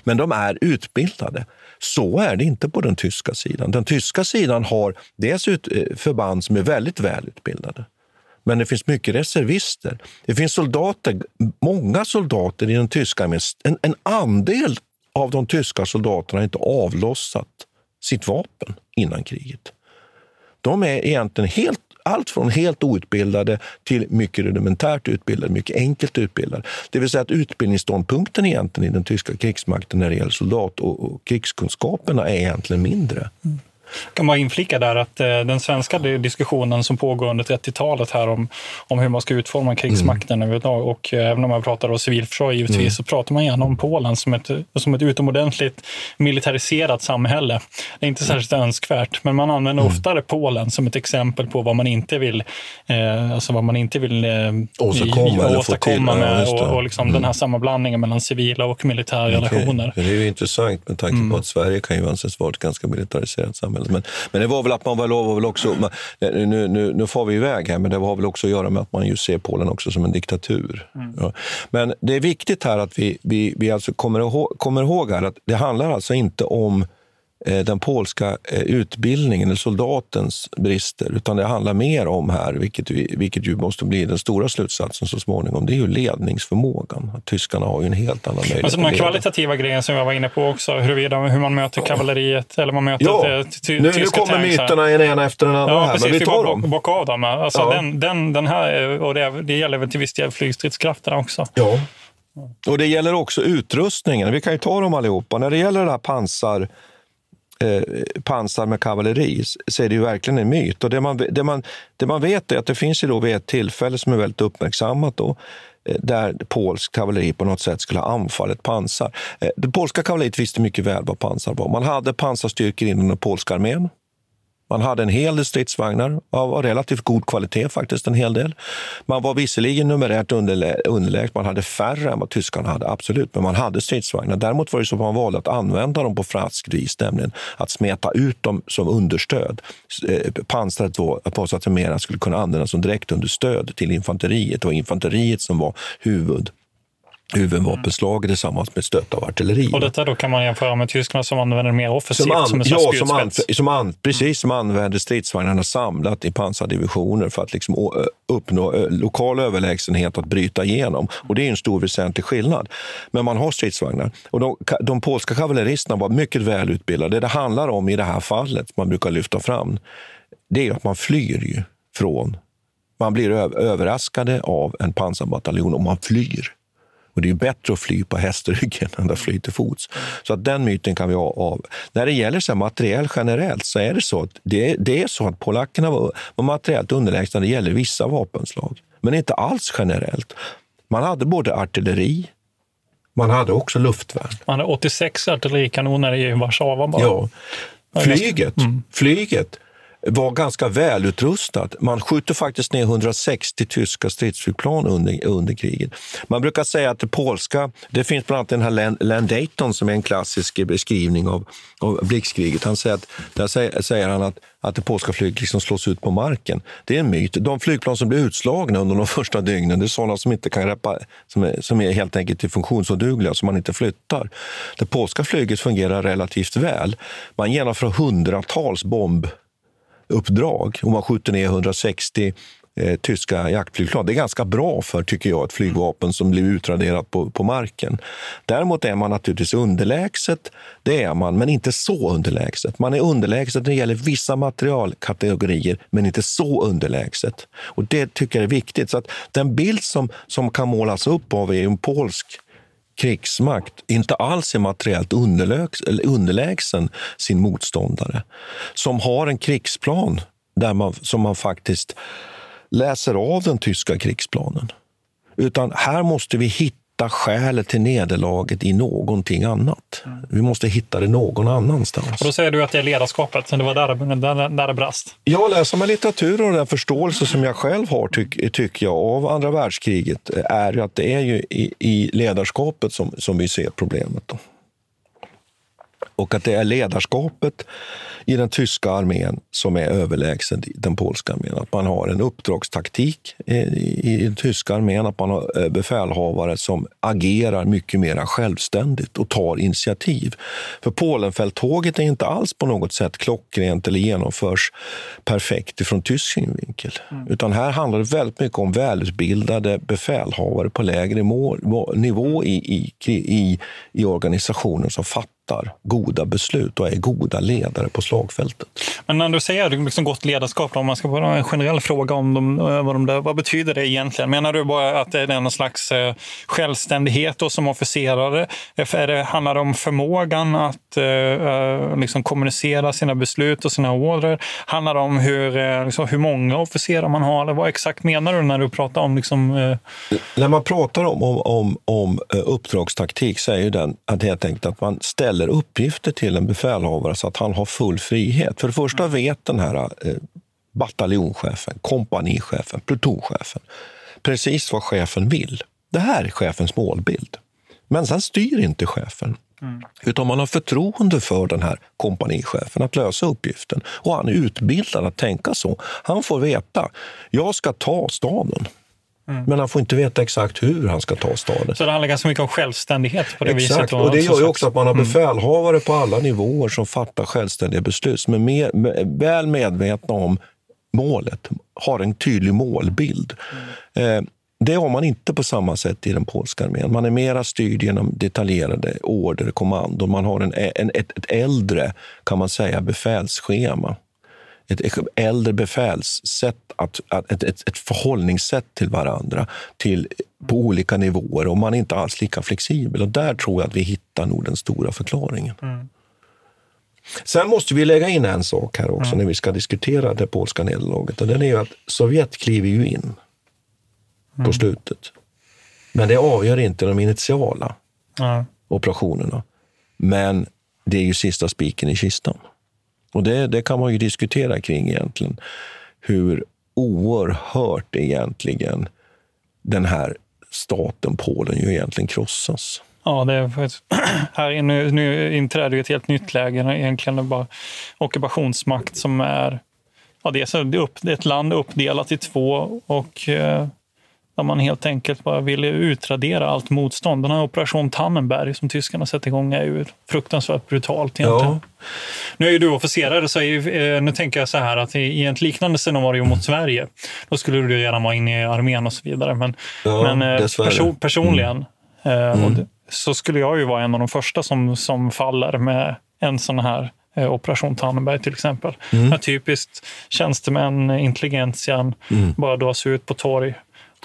S2: men de är utbildade. Så är det inte på den tyska sidan. Den tyska sidan har dels eh, förband som är väldigt välutbildade, men det finns mycket reservister. Det finns soldater, många soldater i den tyska armén. En, en andel av de tyska soldaterna har inte avlossat sitt vapen innan kriget. De är egentligen helt allt från helt outbildade till mycket rudimentärt utbildade, mycket enkelt utbildade. Det vill säga att utbildningsståndpunkten egentligen i den tyska krigsmakten när det gäller soldat och, och krigskunskaperna är egentligen mindre. Mm
S4: kan man inflika där att eh, den svenska diskussionen som pågår under 30-talet här om, om hur man ska utforma krigsmakten mm. överlag och eh, även om man pratar om civilförsvar givetvis mm. så pratar man gärna om Polen som ett, som ett utomordentligt militariserat samhälle. Det är inte särskilt mm. önskvärt, men man använder mm. oftare Polen som ett exempel på vad man inte vill, eh, alltså vad man inte vill eh,
S2: åstadkomma,
S4: i, åstadkomma med ja, och, och liksom den här mm. sammanblandningen mellan civila och militära okay. relationer.
S2: Det är ju intressant med tanke på mm. att Sverige kan ju anses vara ett ganska militariserat samhälle samhället. Men, men det var väl att man var var väl också, man, nu, nu, nu får vi iväg här, men det har väl också att göra med att man just ser Polen också som en diktatur. Mm. Ja. Men det är viktigt här att vi, vi, vi alltså kommer, ihåg, kommer ihåg här att det handlar alltså inte om Eh, den polska eh, utbildningen, eller soldatens brister, utan det handlar mer om här, vilket, vilket ju måste bli den stora slutsatsen så småningom, det är ju ledningsförmågan. Att tyskarna har ju en helt annan möjlighet.
S4: Alltså den kvalitativa grejen som jag var inne på också, huruvida hur man möter kavalleriet eller man möter
S2: ja. ty, nu, nu kommer myterna en ena efter den andra
S4: ja,
S2: här,
S4: precis,
S2: men vi tar dem.
S4: Bocka av dem. Alltså ja. den, den, den här, och det, det gäller väl till viss del flygstridskrafterna också.
S2: Ja. Och det gäller också utrustningen. Vi kan ju ta dem allihopa. När det gäller det här pansar eh, pansar med kavalleri så är det ju verkligen en myt. Och det, man, det, man, det man vet är att det finns ju då vid ett tillfälle som är väldigt uppmärksammat då, eh, där polsk kavalleri på något sätt skulle ha anfallit pansar. Eh, det polska kavalleriet visste mycket väl vad pansar var. Man hade pansarstyrkor inom den polska armén. Man hade en hel del stridsvagnar av relativt god kvalitet, faktiskt en hel del. Man var visserligen numerärt underlägset, man hade färre än vad tyskarna hade, absolut, men man hade stridsvagnar. Däremot var det så att man valde att använda dem på franskt vis, nämligen att smeta ut dem som understöd. Eh, var på så att det mer skulle kunna användas som direktunderstöd till infanteriet. Det var infanteriet som var huvud huvudvapenslag tillsammans med stött av artilleri.
S4: Och detta då kan man jämföra med tyskarna som använder mer offensivt, som, an, som
S2: ja, som, an, som an, Precis, som använder stridsvagnarna samlat i pansardivisioner för att liksom uppnå lokal överlägsenhet att bryta igenom. Och Det är en stor väsentlig skillnad. Men man har stridsvagnar. Och de, de polska kavalleristerna var mycket välutbildade. Det det handlar om i det här fallet, man brukar lyfta fram, det är att man flyr ju från man blir överraskade av en pansarbataljon och man flyr. Och det är bättre att fly på hästryggen än att fly till fots. Så att den myten kan vi ha av. När det gäller så materiell generellt så är det så att, det, det är så att polackerna var, var materiellt underlägsna när det gäller vissa vapenslag. Men inte alls generellt. Man hade både artilleri, man hade också luftvärn.
S4: Man hade 86 artillerikanoner i Warszawa bara.
S2: Ja. Flyget, mm. flyget var ganska välutrustad. Man skjuter faktiskt ner 160 tyska stridsflygplan under, under kriget. Man brukar säga att det polska, det finns bland annat den här Len, Dayton som är en klassisk beskrivning av, av blixtkriget. Han säger att, där säger, säger han att, att det polska flyget liksom slås ut på marken. Det är en myt. De flygplan som blir utslagna under de *laughs* första dygnen det är sådana som inte kan repa, som, är, som är helt enkelt funktionsodugliga, alltså som man inte flyttar. Det polska flyget fungerar relativt väl. Man genomför hundratals bomb uppdrag och man skjuter ner 160 eh, tyska jaktflygplan. Det är ganska bra för, tycker jag, ett flygvapen som blir utraderat på, på marken. Däremot är man naturligtvis underlägset, det är man, men inte så underlägset. Man är underlägset när det gäller vissa materialkategorier, men inte så underlägset. Och Det tycker jag är viktigt. Så att Den bild som, som kan målas upp av en polsk krigsmakt inte alls är materiellt underlägsen sin motståndare. Som har en krigsplan där man, som man faktiskt läser av den tyska krigsplanen. Utan här måste vi hitta hitta skälet till nederlaget i någonting annat. Vi måste hitta det någon annanstans.
S4: Och då säger du att det är ledarskapet, det var där, där, där det brast?
S2: Ja, läser man litteratur och den förståelse som jag själv har, tycker tyck jag, av andra världskriget är ju att det är ju i, i ledarskapet som, som vi ser problemet. Då. Och att det är ledarskapet i den tyska armén som är överlägsen den polska armén. Att man har en uppdragstaktik i den tyska armén, att man har eh, befälhavare som agerar mycket mer självständigt och tar initiativ. För Polenfälttåget är inte alls på något sätt klockrent eller genomförs perfekt ifrån tysk synvinkel. Mm. Utan här handlar det väldigt mycket om välutbildade befälhavare på lägre nivå i, i, i, i organisationen som fattar fattar goda beslut och är goda ledare på slagfältet.
S4: Men när du säger liksom gott ledarskap, om man ska få en generell fråga om dem, vad, de, vad betyder det egentligen? Menar du bara att det är någon slags eh, självständighet då som officerare? Är det, handlar det om förmågan att uh, liksom kommunicera sina beslut och sina order? Handlar det om hur, liksom, hur många officerare man har? Eller vad exakt menar du när du pratar om... Liksom, uh...
S2: När man pratar om, om, om, om uppdragstaktik så är ju den att helt enkelt att man ställer uppgifter till en befälhavare så att han har full frihet. För det första vet den här eh, bataljonschefen, kompanichefen, plutonchefen precis vad chefen vill. Det här är chefens målbild. Men sen styr inte chefen. Mm. Utan man har förtroende för den här kompanichefen att lösa uppgiften. Och han är utbildad att tänka så. Han får veta, jag ska ta staden. Mm. Men han får inte veta exakt hur han ska ta staden.
S4: Så det handlar ganska mycket om självständighet på det
S2: exakt.
S4: viset?
S2: Och det gör ju också att man har mm. befälhavare på alla nivåer som fattar självständiga beslut, som är mer, väl medvetna om målet, har en tydlig målbild. Mm. Eh, det har man inte på samma sätt i den polska armén. Man är mera styrd genom detaljerade order, kommandon. Man har en, en, ett, ett äldre, kan man säga, befälsschema ett äldre befälssätt, att, att, ett, ett, ett förhållningssätt till varandra till, på olika nivåer och man är inte alls lika flexibel. Och där tror jag att vi hittar nog den stora förklaringen. Mm. Sen måste vi lägga in en sak här också mm. när vi ska diskutera det polska nederlaget. Och den är att Sovjet kliver ju in mm. på slutet. Men det avgör inte de initiala operationerna. Men det är ju sista spiken i kistan. Och det, det kan man ju diskutera kring egentligen. Hur oerhört egentligen den här staten Polen ju egentligen krossas.
S4: Ja, det är *clears throat* här nu, nu inträder ett helt nytt läge. Egentligen är det bara ockupationsmakt som är... Ja, det, är så, det är ett land uppdelat i två och eh, där man helt enkelt bara ville utradera allt motstånd. Den här operation Tannenberg som tyskarna sätter igång är ju fruktansvärt brutalt egentligen. Ja. Nu är ju du officerare, så är, eh, nu tänker jag så här att i ett liknande scenario mot Sverige, då skulle du gärna vara inne i armén och så vidare. Men, ja, men eh, perso personligen mm. Eh, mm. så skulle jag ju vara en av de första som, som faller med en sån här Operation Tannenberg till exempel. Mm. Typiskt tjänstemän, intelligentian, mm. bara dras ut på torg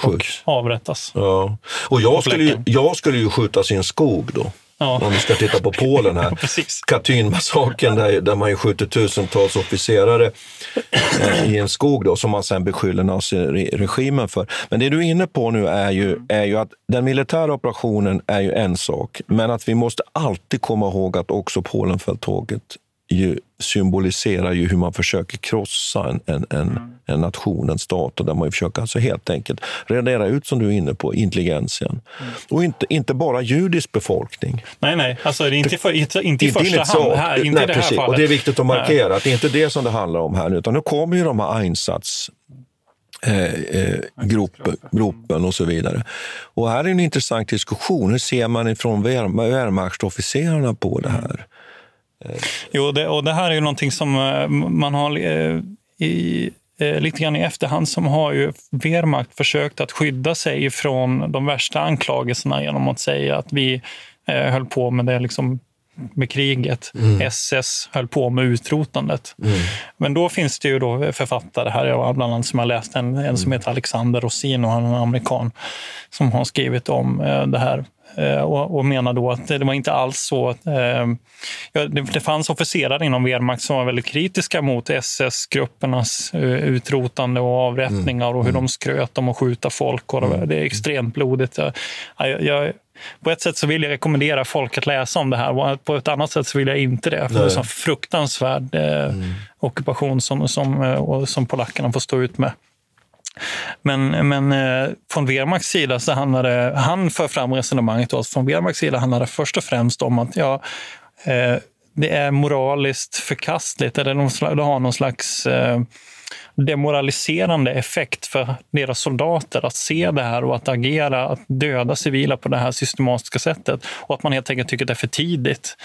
S4: och avrättas.
S2: Ja. Och jag skulle, ju, jag skulle ju skjutas i en skog då. Ja. Om vi ska titta på Polen här. *laughs* Katynmassakern där, där man ju skjuter tusentals officerare eh, i en skog då, som man sen beskyller naziregimen för. Men det du är inne på nu är ju, är ju att den militära operationen är ju en sak, men att vi måste alltid komma ihåg att också Polenfälttåget ju symboliserar ju hur man försöker krossa en, en, en, en nation, en stat. Och där man försöker alltså helt enkelt radera ut, som du är inne på, intelligensien. Mm. Och inte, inte bara judisk befolkning.
S4: Nej, nej. Alltså, det är inte, för, inte, inte i första hand. Här, inte
S2: nej,
S4: i det här
S2: precis.
S4: fallet.
S2: Och det är viktigt att markera nej. att det är inte det som det handlar om här. Utan nu kommer ju de här einsats Eh, eh, gruppen, gruppen och så vidare. Och här är en intressant diskussion. Hur ser man ifrån Wehrmachtsofficerarna på det här?
S4: Jo, det, och det här är ju någonting som eh, man har eh, i, eh, lite grann i efterhand som har ju Wehrmacht försökt att skydda sig från de värsta anklagelserna genom att säga att vi höll på med det liksom med kriget. Mm. SS höll på med utrotandet. Mm. Men då finns det ju då författare här, bland annat som jag läst en, en som mm. heter Alexander Rosin och han är en amerikan som har skrivit om det här och, och menar då att det var inte alls så. Eh, det, fanns officerare inom Wehrmacht som var väldigt kritiska mot SS-gruppernas eh, utrotande och avrättningar och hur mm. de skröt om att skjuta folk. Och det, mm. det är extremt blodigt. Jag, jag, på ett sätt så vill jag rekommendera folk att läsa om det här. På ett annat sätt så vill jag inte det. För det är en sån fruktansvärd eh, mm. ockupation som, som, som polackerna får stå ut med. Men, men eh, från Wehrmachts sida så handlar han för fram resonemanget att från Wehrmachts sida handlar det först och främst om att ja, eh, det är moraliskt förkastligt, eller det har någon slags eh, demoraliserande effekt för deras soldater att se det här och att agera, att döda civila på det här systematiska sättet. Och att man helt enkelt tycker att det är för tidigt.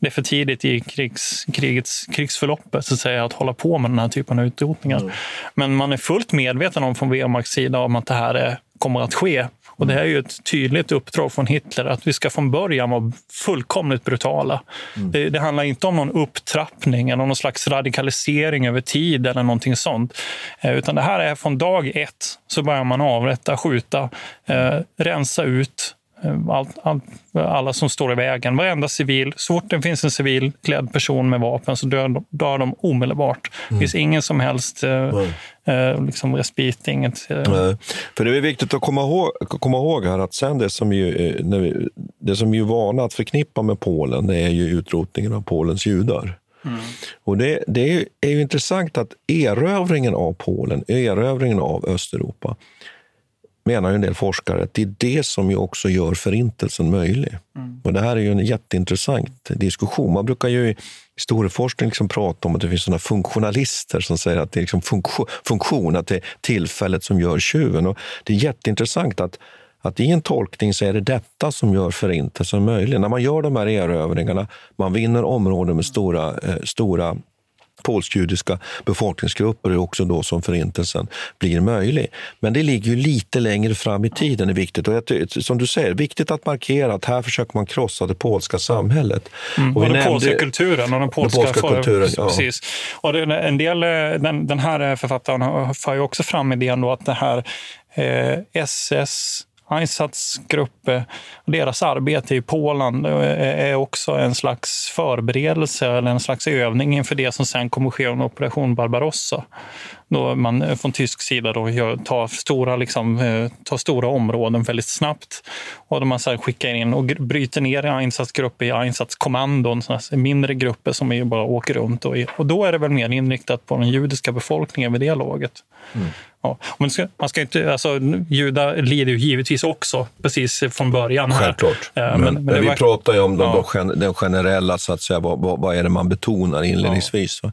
S4: Det är för tidigt i krigs, krigets, krigsförloppet så att, säga, att hålla på med den här typen av utrotningar. Mm. Men man är fullt medveten om från Wehrmachts sida om att det här är, kommer att ske Och det här är ju ett tydligt uppdrag från Hitler att vi ska från början vara fullkomligt brutala. Mm. Det, det, handlar inte om någon upptrappning eller någon slags radikalisering över tid eller någonting sånt. Eh, utan det här är från dag ett så börjar man avrätta, skjuta, eh, rensa ut allt, allt, alla som står i vägen. Varenda civil, så fort det finns en civil klädd person med vapen så dör de, dör de omedelbart. Det mm. finns ingen som helst eh, eh, liksom respit. Inget, eh.
S2: För det är viktigt att komma ihåg, komma ihåg här att sen det som, vi, eh, när vi, det som är vana att förknippa med Polen det är ju utrotningen av Polens judar. Mm. Och det, det är, är ju intressant att erövringen av Polen, erövringen av Östeuropa, menar en del forskare att det är det som ju också gör förintelsen möjlig. Mm. Och det här är ju en jätteintressant diskussion. Man brukar ju i historieforskning liksom prata om att det finns såna funktionalister som säger att det är liksom funktion, funktion, att det är tillfället som gör tjuven. Och det är jätteintressant att att i en tolkning så är det detta som gör förintelsen möjlig. När man gör de här erövringarna, man vinner områden med stora, eh, stora polsk-judiska befolkningsgrupper är också då som förintelsen blir möjlig. Men det ligger ju lite längre fram i tiden, är viktigt. Och som du säger, viktigt att markera att här försöker man krossa det polska samhället.
S4: Mm, och, och den nämnde, polska kulturen och den polska, den polska kulturen. Ja. Precis. Och en del, den, den här författaren för ju också fram idén då att det här eh, SS ISATs grupp, eh, deras arbete i Polen eh, eh, är också en slags förberedelse eller en slags övning inför det som sen kommer att ske under Operation Barbarossa. Då man från tysk sida då tar, stora, liksom, eh, tar stora områden väldigt snabbt och då man sen skickar in och bryter ner einsatzgrupper i Einsatzkommandon, mindre grupper som bara åker runt. Och, och då är det väl mer inriktat på den judiska befolkningen vid det laget. Mm. Ja. Man, ska, man ska inte, alltså, judar lider ju givetvis också precis från början.
S2: Självklart. Men, men, men vi var... pratar ju om ja. den generella, så att säga, vad, vad, vad, är det man betonar inledningsvis. Ja.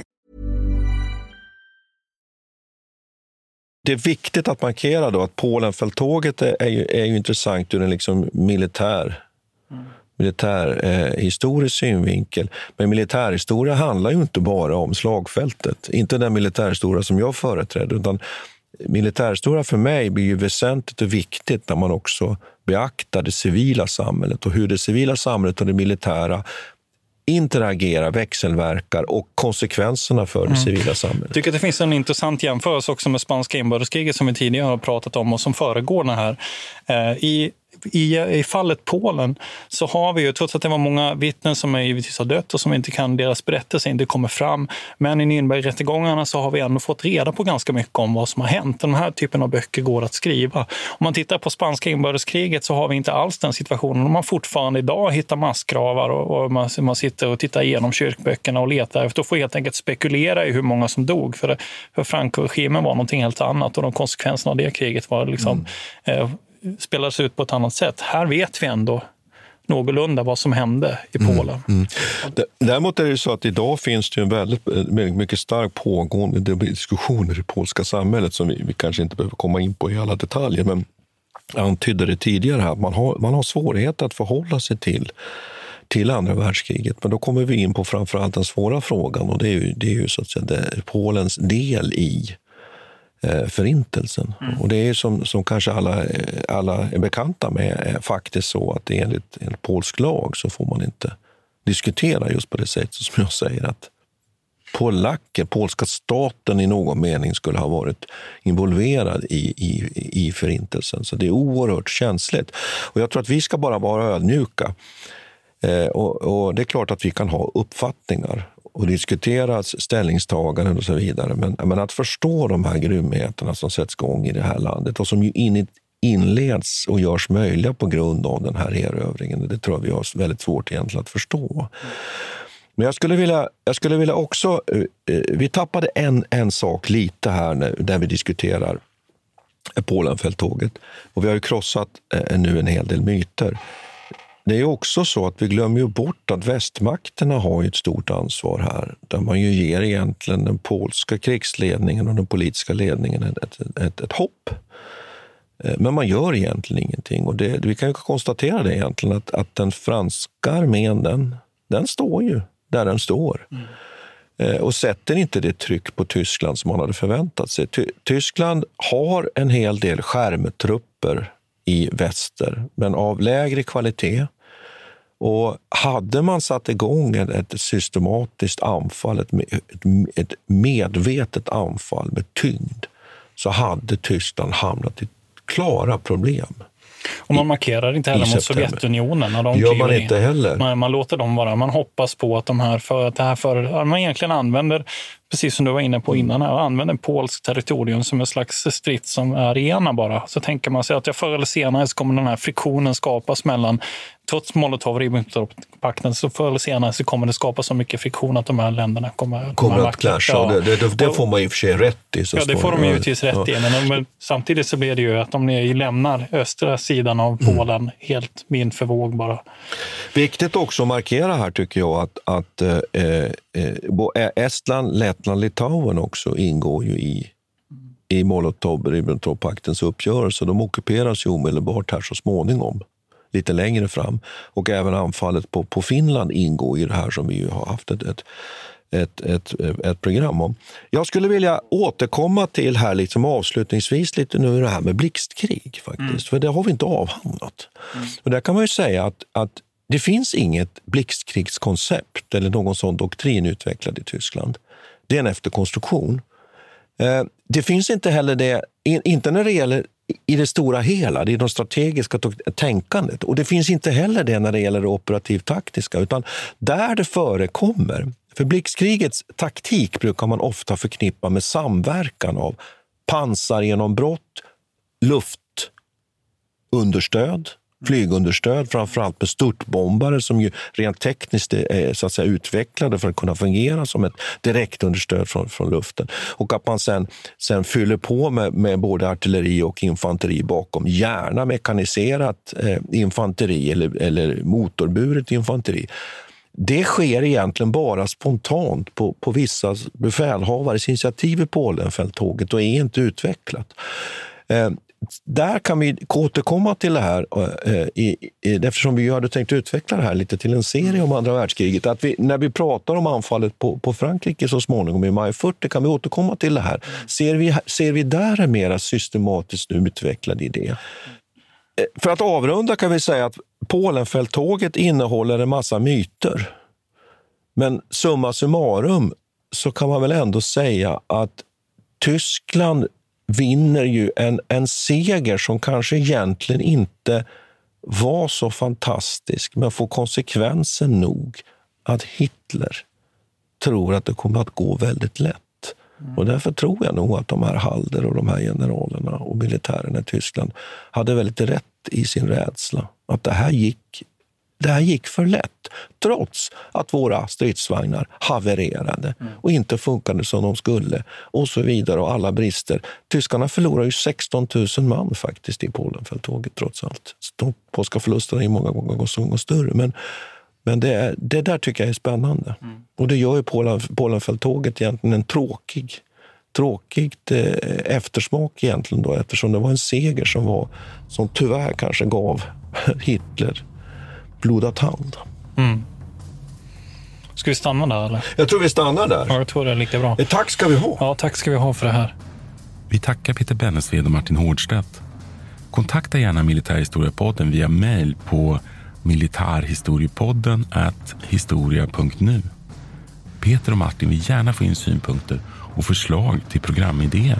S2: Det är viktigt att markera då att Polenfälttåget är, ju, är ju intressant ur en liksom militär, mm. militär eh, historisk synvinkel. Men militärhistoria handlar ju inte bara om slagfältet. Inte den militärhistoria som jag företräder. Utan militärhistoria för mig blir ju väsentligt och viktigt när man också beaktar det civila samhället och hur det civila samhället och det militära interagerar, växelverkar och konsekvenserna för det mm. civila samhället. Jag
S4: tycker att det finns en intressant jämförelse också med spanska inbördeskriget som vi tidigare har pratat om och som föregår det här. Eh, I i, i fallet Polen så har vi ju, trots att det var många vittnen som givetvis har dött och som inte kan, deras berättelse inte kommer fram, men i Nürnbergrättegångarna så har vi ändå fått reda på ganska mycket om vad som har hänt. Den här typen av böcker går att skriva. Om man tittar på spanska inbördeskriget så har vi inte alls den situationen. Man fortfarande idag hittar massgravar och, och man, man, sitter och tittar igenom kyrkböckerna och letar efter och får helt enkelt spekulera i hur många som dog. För, för Franco-regimen var någonting helt annat och de konsekvenserna av det kriget var liksom, mm. eh, spelades ut på ett annat sätt. Här vet vi ändå någorlunda vad som hände i mm, Polen. Mm,
S2: mm. Däremot är det så att idag finns det en väldigt mycket starkt pågående diskussioner i polska samhället som vi, vi, kanske inte behöver komma in på i alla detaljer. Men jag antydde det tidigare här, man har, man har svårigheter att förhålla sig till till andra världskriget. Men då kommer vi in på framförallt den svåra frågan och det är ju, det är ju så att säga, det, Polens del i eh, förintelsen. Mm. Och det är som, som kanske alla, alla är bekanta med, är faktiskt så att enligt, enligt polsk lag så får man inte diskutera just på det sättet som jag säger att polacker, polska staten i någon mening skulle ha varit involverad i, i, i förintelsen. Så det är oerhört känsligt. Och jag tror att vi ska bara vara ödmjuka. Eh, och, och, det är klart att vi kan ha uppfattningar och diskutera ställningstaganden och så vidare. Men, men att förstå de här grymheterna som sätts igång i det här landet och som ju in, inleds och görs möjliga på grund av den här erövringen, det tror jag vi har väldigt svårt egentligen att förstå. Men jag skulle vilja, jag skulle vilja också... Eh, eh, vi tappade en, en sak lite här när, när vi diskuterar Polenfälttåget. Och vi har ju krossat eh, nu en hel del myter. Det är också så att vi glömmer ju bort att västmakterna har ett stort ansvar här, där man ju ger egentligen den polska krigsledningen och den politiska ledningen ett, ett, ett hopp. Men man gör egentligen ingenting. Och det, vi kan ju konstatera det egentligen, att, att den franska armén, den, den står ju där den står. Mm. Och sätter inte det tryck på Tyskland som man hade förväntat sig. Ty Tyskland har en hel del skärmtrupper i väster, men av lägre kvalitet. Och hade man satt igång ett systematiskt anfall, ett, medvetet anfall med tyngd, så hade Tyskland hamnat i klara problem.
S4: Och man markerar inte heller mot Sovjetunionen. När
S2: de gör man inte heller.
S4: Man, man, låter dem vara. Man hoppas på att de här, för, att det här för, man egentligen använder precis som du var inne på innan, här, använder polskt territorium som en slags strids som arena bara. Så tänker man sig att förr eller senare så kommer den här friktionen skapas mellan trots Molotov-Ribbentrop-pakten så förr eller senare så kommer det skapas så mycket friktion att de här länderna kommer,
S2: kommer att clasha. Ja. Det, det, det, får man i och för sig rätt i.
S4: Så ja, det får de givetvis rätt i. Men, men, samtidigt så blir det ju att de lämnar östra sidan av mm. Polen mm. helt vind för våg bara.
S2: Viktigt också att markera här tycker jag att, att eh, eh, Estland, Lettland, Litauen också ingår ju i i Molotov-Ribbentrop-paktens uppgörelse. De ockuperas ju omedelbart här så småningom lite längre fram. Och även anfallet på, på Finland ingår i det här som vi har haft ett, ett ett, ett, ett program om. Jag skulle vilja återkomma till här liksom avslutningsvis lite nu det här med blixtkrig. faktiskt, mm. För det har vi inte avhandlat. Mm. Och där kan man ju säga att, att det finns inget blixtkrigskoncept eller någon sån doktrin utvecklad i Tyskland. Det är en efterkonstruktion. Eh, det finns inte heller det, inte när det gäller i det stora hela, det är det strategiska tänkandet. Och det finns inte heller det när det gäller det operativt taktiska, utan där det förekommer. För blixtkrigets taktik brukar man ofta förknippa med samverkan av pansargenombrott, luftunderstöd, flygunderstöd, framförallt med störtbombare som ju rent tekniskt är så att säga, utvecklade för att kunna fungera som ett direktunderstöd från, från luften. Och att man sen, sen fyller på med, med både artilleri och infanteri bakom, gärna mekaniserat eh, infanteri eller, eller motorburet infanteri. Det sker egentligen bara spontant på, på vissa befälhavares initiativ i Polenfälttåget och är inte utvecklat. Eh, där kan vi återkomma till det här, eh, i, i, eftersom vi hade tänkt utveckla det här lite till en serie om andra världskriget. Att vi, när vi pratar om anfallet på, på Frankrike så småningom i maj 40 kan vi återkomma till det här. Ser vi, ser vi där en mer systematiskt utvecklad idé? Eh, för att avrunda kan vi säga att Polenfälttåget innehåller en massa myter. Men summa summarum så kan man väl ändå säga att Tyskland vinner ju en, en seger som kanske egentligen inte var så fantastisk, men får konsekvensen nog att Hitler tror att det kommer att gå väldigt lätt. Mm. Och därför tror jag nog att de här Halder och de här generalerna och militärerna i Tyskland hade väldigt rätt i sin rädsla. Att det här gick det här gick för lätt, trots att våra stridsvagnar havererade och inte funkade som de skulle och så vidare och alla brister. Tyskarna förlorade ju 16 000 man faktiskt i Polenfälttåget trots allt. De polska förlusterna är många gånger större. Men, men det, det där tycker jag är spännande. Mm. Och det gör ju Polen, Polenfälttåget egentligen en tråkig tråkigt eh, eftersmak egentligen då, eftersom det var en seger som, var, som tyvärr kanske gav *laughs* Hitler blodad tand. Mm.
S4: Ska vi stanna där? Eller?
S2: Jag tror vi stannar där.
S4: Ja, jag tror det är lika bra.
S2: Ett tack ska vi ha.
S4: Ja, tack ska vi ha för det här.
S3: Vi tackar Peter Bennesved och Martin Hårdstedt. Kontakta gärna Militärhistoriepodden via mail på militarhistoriepodden historia.nu. Peter och Martin vill gärna få in synpunkter och förslag till programidéer.